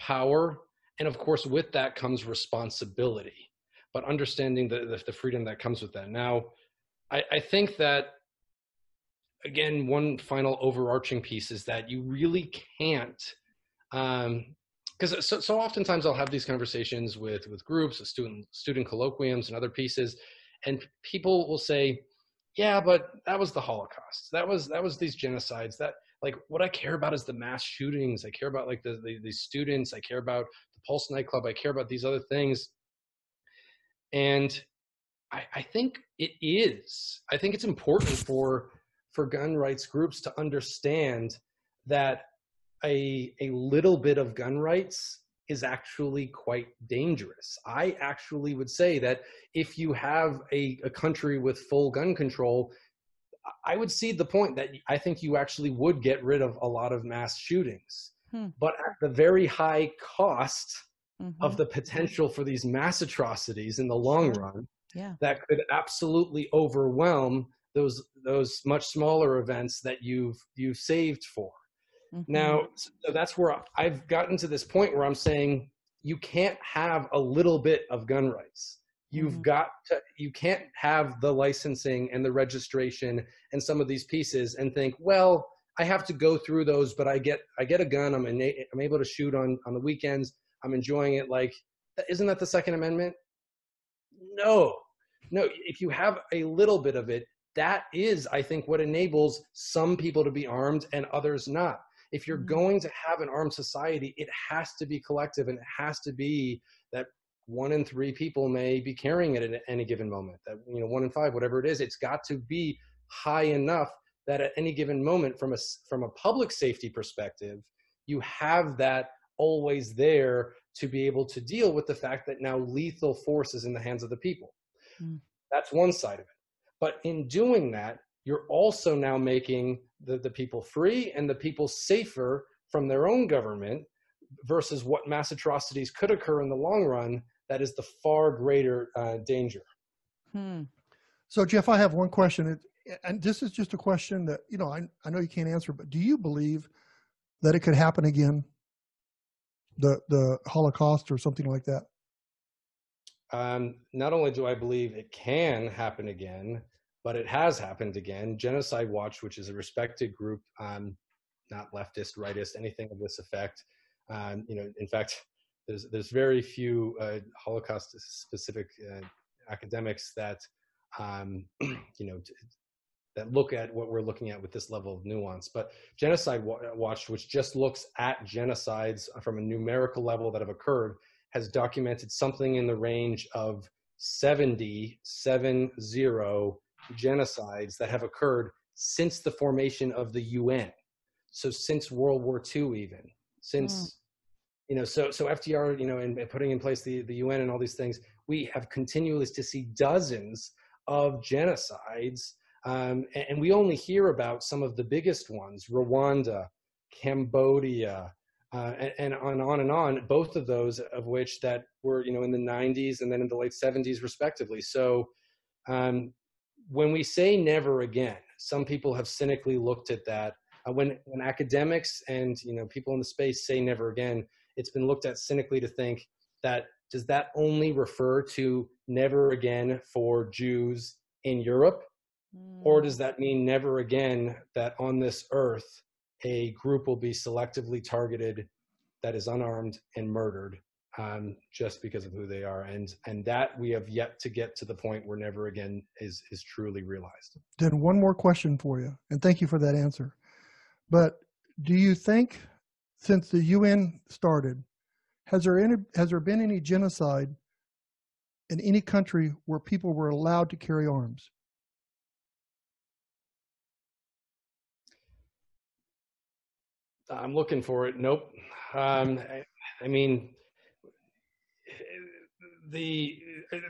power, and of course with that comes responsibility but understanding the, the, the freedom that comes with that. Now, I, I think that again, one final overarching piece is that you really can't, because um, so, so oftentimes I'll have these conversations with with groups, student student colloquiums, and other pieces, and people will say, "Yeah, but that was the Holocaust. That was that was these genocides. That like what I care about is the mass shootings. I care about like the the, the students. I care about the Pulse nightclub. I care about these other things." And I, I think it is. I think it's important for for gun rights groups to understand that a a little bit of gun rights is actually quite dangerous. I actually would say that if you have a, a country with full gun control, I would see the point that I think you actually would get rid of a lot of mass shootings. Hmm. But at the very high cost mm-hmm. of the potential for these mass atrocities in the long run yeah. that could absolutely overwhelm those those much smaller events that you've you've saved for. Mm-hmm. Now, so that's where I've gotten to this point where I'm saying you can't have a little bit of gun rights. You've mm-hmm. got to, you can't have the licensing and the registration and some of these pieces and think, well, I have to go through those, but I get I get a gun. I'm I'm able to shoot on on the weekends. I'm enjoying it. Like, isn't that the Second Amendment? No, no. If you have a little bit of it, that is, I think, what enables some people to be armed and others not. If you're mm-hmm. going to have an armed society, it has to be collective and it has to be that one in three people may be carrying it at any given moment. That you know, one in five, whatever it is, it's got to be high enough that at any given moment, from a from a public safety perspective, you have that always there to be able to deal with the fact that now lethal force is in the hands of the people. Mm. That's one side of it. But in doing that, you're also now making the, the people free and the people safer from their own government versus what mass atrocities could occur in the long run that is the far greater uh, danger. Hmm. So, Jeff, I have one question, and this is just a question that you know I, I know you can't answer, but do you believe that it could happen again? the the Holocaust or something like that? Um, not only do I believe it can happen again, but it has happened again. Genocide Watch, which is a respected group, um, not leftist, rightist, anything of this effect. Um, you know, in fact, there's there's very few uh, Holocaust specific uh, academics that um, *clears throat* you know that look at what we're looking at with this level of nuance. But Genocide Watch, which just looks at genocides from a numerical level that have occurred, has documented something in the range of 70, 70 genocides that have occurred since the formation of the UN. So since World War II, even since mm. you know, so so FDR, you know, and putting in place the the UN and all these things, we have continually to see dozens of genocides um, and, and, we only hear about some of the biggest ones Rwanda, Cambodia, uh, and, and, on, on and on, both of those of which that were, you know, in the 90s and then in the late 70s, respectively. So um, when we say never again, some people have cynically looked at that. Uh, when, when academics and, you know, people in the space say never again, it's been looked at cynically to think that does that only refer to never again for Jews in Europe? Or does that mean never again that on this earth a group will be selectively targeted that is unarmed and murdered um, just because of who they are? And and that we have yet to get to the point where never again is is truly realized. Then one more question for you, and thank you for that answer. But do you think since the UN started, has there any, has there been any genocide in any country where people were allowed to carry arms? I'm looking for it. Nope. Um, I, I, mean, the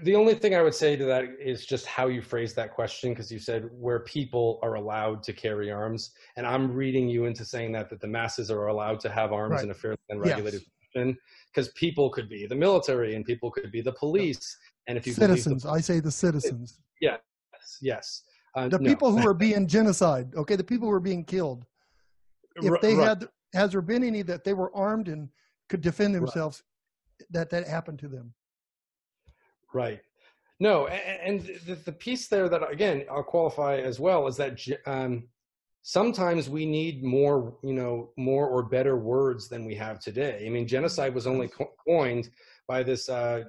the only thing I would say to that is just how you phrase that question, because you said where people are allowed to carry arms, and I'm reading you into saying that that the masses are allowed to have arms right. in a fairly regulated yes. fashion, because people could be the military and people could be the police, and if you citizens, the, I say the citizens. Yes, yes. Uh, the no. people who are being genocide, okay, the people who are being killed if they right. had has there been any that they were armed and could defend themselves right. that that happened to them right no and, the, the piece there that again i'll qualify as well is that um, sometimes we need more you know more or better words than we have today i mean genocide was only co- coined by this uh,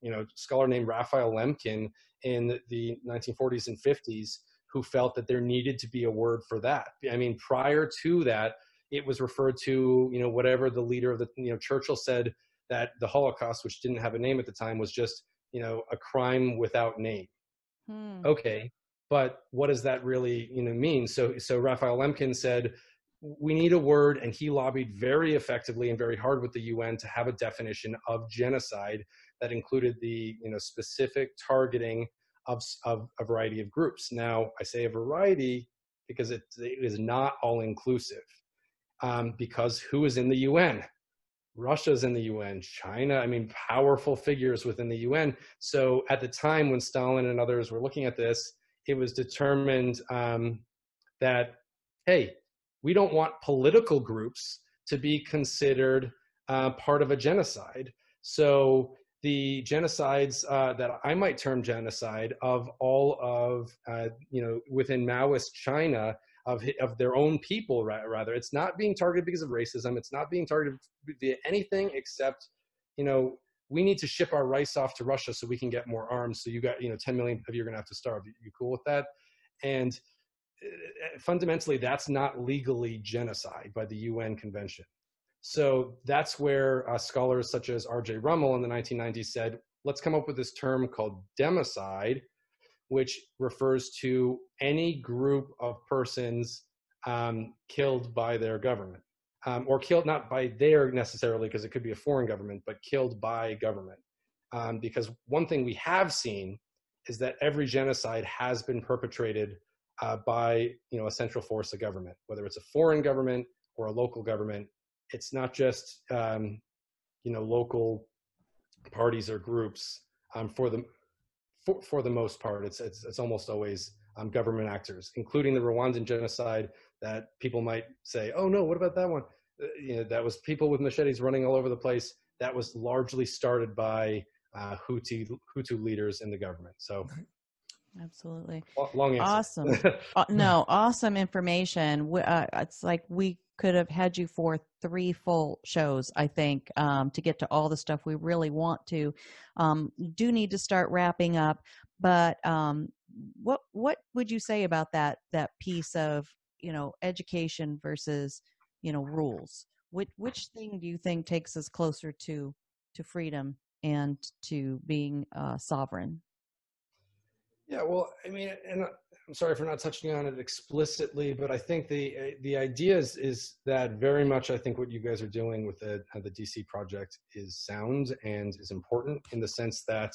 you know scholar named raphael lemkin in the 1940s and 50s who felt that there needed to be a word for that. I mean, prior to that, it was referred to, you know, whatever the leader of the, you know, Churchill said that the Holocaust, which didn't have a name at the time, was just, you know, a crime without name. Hmm. Okay, but what does that really, you know, mean? So, so Raphael Lemkin said, we need a word, and he lobbied very effectively and very hard with the UN to have a definition of genocide that included the, you know, specific targeting of, of a variety of groups. Now, I say a variety because it, it is not all inclusive. Um, because who is in the UN? Russia's in the UN, China, I mean, powerful figures within the UN. So at the time when Stalin and others were looking at this, it was determined um, that, hey, we don't want political groups to be considered uh, part of a genocide. So the genocides uh, that I might term genocide of all of uh, you know within Maoist China of of their own people rather. It's not being targeted because of racism. It's not being targeted via anything except you know we need to ship our rice off to Russia so we can get more arms. So you got you know 10 million of you are going to have to starve. You cool with that? And uh, fundamentally that's not legally genocide by the UN convention so that's where uh, scholars such as R.J. Rummel in the 1990s said, let's come up with this term called democide, which refers to any group of persons um, killed by their government. Um, or killed not by their necessarily, because it could be a foreign government, but killed by government. Um, because one thing we have seen is that every genocide has been perpetrated uh, by you know a central force of government, whether it's a foreign government or a local government it's not just um, you know local parties or groups um, for the for, for the most part it's it's, it's almost always um, government actors including the rwandan genocide that people might say oh no what about that one uh, you know that was people with machetes running all over the place that was largely started by uh, Hutu, Hutu leaders in the government so *laughs* Absolutely. Long answer. Awesome. *laughs* uh, no, awesome information. Uh, it's like we could have had you for three full shows, I think, um, to get to all the stuff we really want to. Um, do need to start wrapping up, but um, what what would you say about that that piece of you know education versus you know rules? Which which thing do you think takes us closer to to freedom and to being uh, sovereign? Yeah, well, I mean, and I'm sorry for not touching on it explicitly, but I think the uh, the idea is, is that very much I think what you guys are doing with the uh, the DC project is sound and is important in the sense that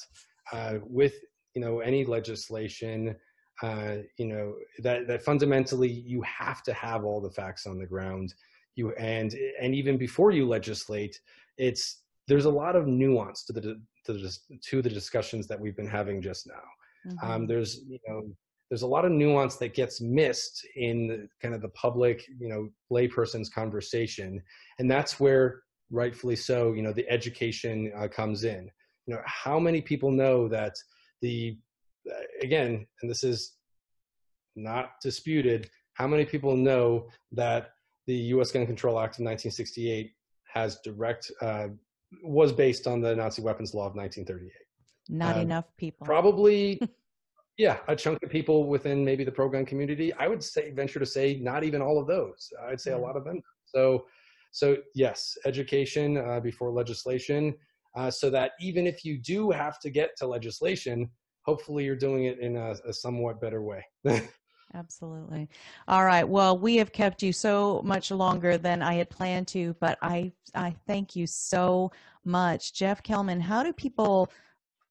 uh, with you know any legislation, uh, you know that that fundamentally you have to have all the facts on the ground. You and and even before you legislate, it's there's a lot of nuance to the to the, to the discussions that we've been having just now. Mm-hmm. Um, there's you know there's a lot of nuance that gets missed in the, kind of the public you know layperson's conversation, and that's where rightfully so you know the education uh, comes in. You know how many people know that the uh, again, and this is not disputed. How many people know that the U.S. Gun Control Act of 1968 has direct uh, was based on the Nazi weapons law of 1938? Not uh, enough people. Probably, *laughs* yeah, a chunk of people within maybe the pro gun community. I would say, venture to say, not even all of those. I'd say yeah. a lot of them. So, so yes, education uh, before legislation, uh, so that even if you do have to get to legislation, hopefully you're doing it in a, a somewhat better way. *laughs* Absolutely. All right. Well, we have kept you so much longer than I had planned to, but I I thank you so much, Jeff Kelman. How do people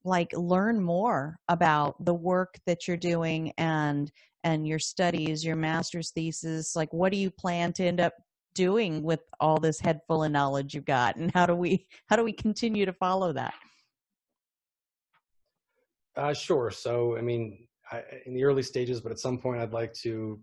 like learn more about the work that you're doing and and your studies your master's thesis like what do you plan to end up doing with all this head full of knowledge you've got? And how do we *laughs* how do we continue to follow that? Uh, sure. So i mean I, in the early stages but at some point i'd like to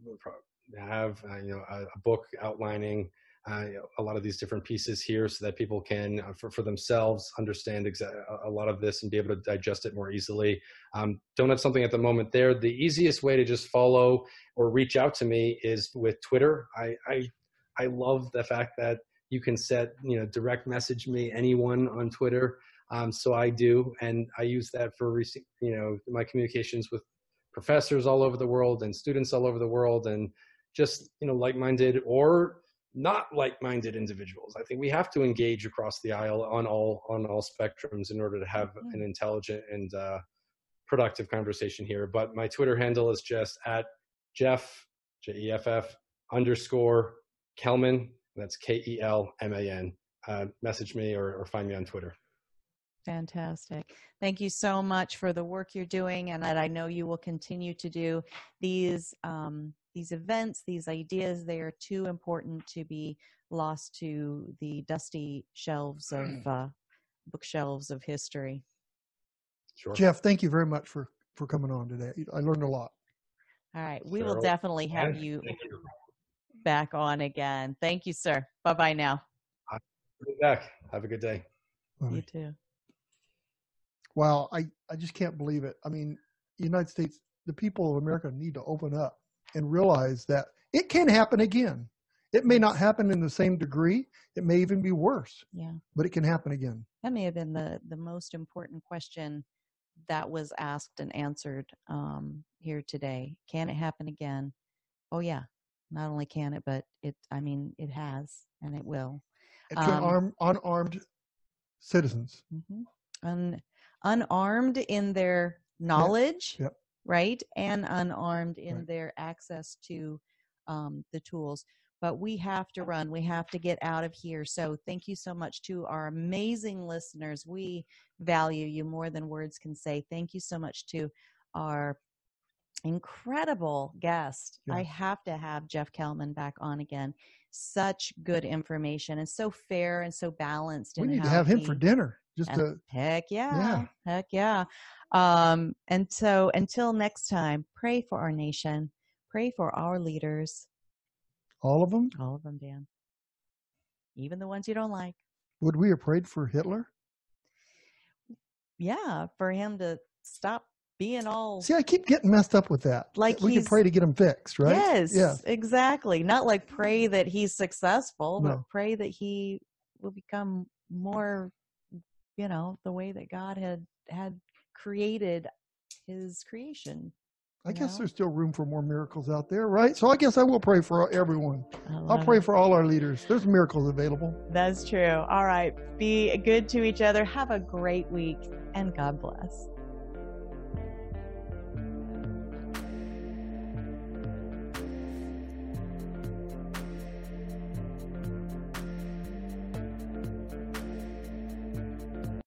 have uh, you know a, a book outlining uh, a lot of these different pieces here so that people can uh, for, for themselves understand exa- a lot of this and be able to digest it more easily. Um, don't have something at the moment there. The easiest way to just follow or reach out to me is with twitter. I i, I love the fact that you can set you know direct message me anyone on twitter. Um, so i do and i use that for you know my communications with professors all over the world and students all over the world and just you know like-minded or not like-minded individuals. I think we have to engage across the aisle on all on all spectrums in order to have mm-hmm. an intelligent and uh, productive conversation here. But my Twitter handle is just at Jeff J E F F underscore Kelman. That's K E L M A N. Uh, message me or, or find me on Twitter. Fantastic. Thank you so much for the work you're doing and that I know you will continue to do. These um, these events, these ideas, they are too important to be lost to the dusty shelves of uh, bookshelves of history. Sure. Jeff, thank you very much for for coming on today. I learned a lot. All right, we will definitely have you, you, back on again. Thank you, sir. Bye bye now. be back. Have a good day. Bye. You too. Wow, I I just can't believe it. I mean, United States, the people of America need to open up and realize that it can happen again. It may not happen in the same degree. It may even be worse. Yeah. But it can happen again. That may have been the, the most important question that was asked and answered um, here today. Can it happen again? Oh, yeah. Not only can it, but it, I mean, it has and it will. To um, arm, unarmed citizens. Mm-hmm. Un, unarmed in their knowledge. Yep. yep right? And unarmed in right. their access to um, the tools. But we have to run. We have to get out of here. So thank you so much to our amazing listeners. We value you more than words can say. Thank you so much to our incredible guest. I have to have Jeff Kelman back on again. Such good information and so fair and so balanced. We need to have him for dinner. Just to, heck yeah, yeah, heck yeah. Um, and so until next time, pray for our nation, pray for our leaders. All of them? All of them, Dan. Even the ones you don't like. Would we have prayed for Hitler? Yeah, for him to stop being all See, I keep getting messed up with that. Like we can pray to get him fixed, right? Yes, Yeah. exactly. Not like pray that he's successful, but pray that he will become more, you know, the way that God had had created his creation. I you guess there's still room for more miracles out there, right? So I guess I will pray for everyone. I'll pray it. for all our leaders. There's miracles available. That's true. All right. Be good to each other. Have a great week and God bless.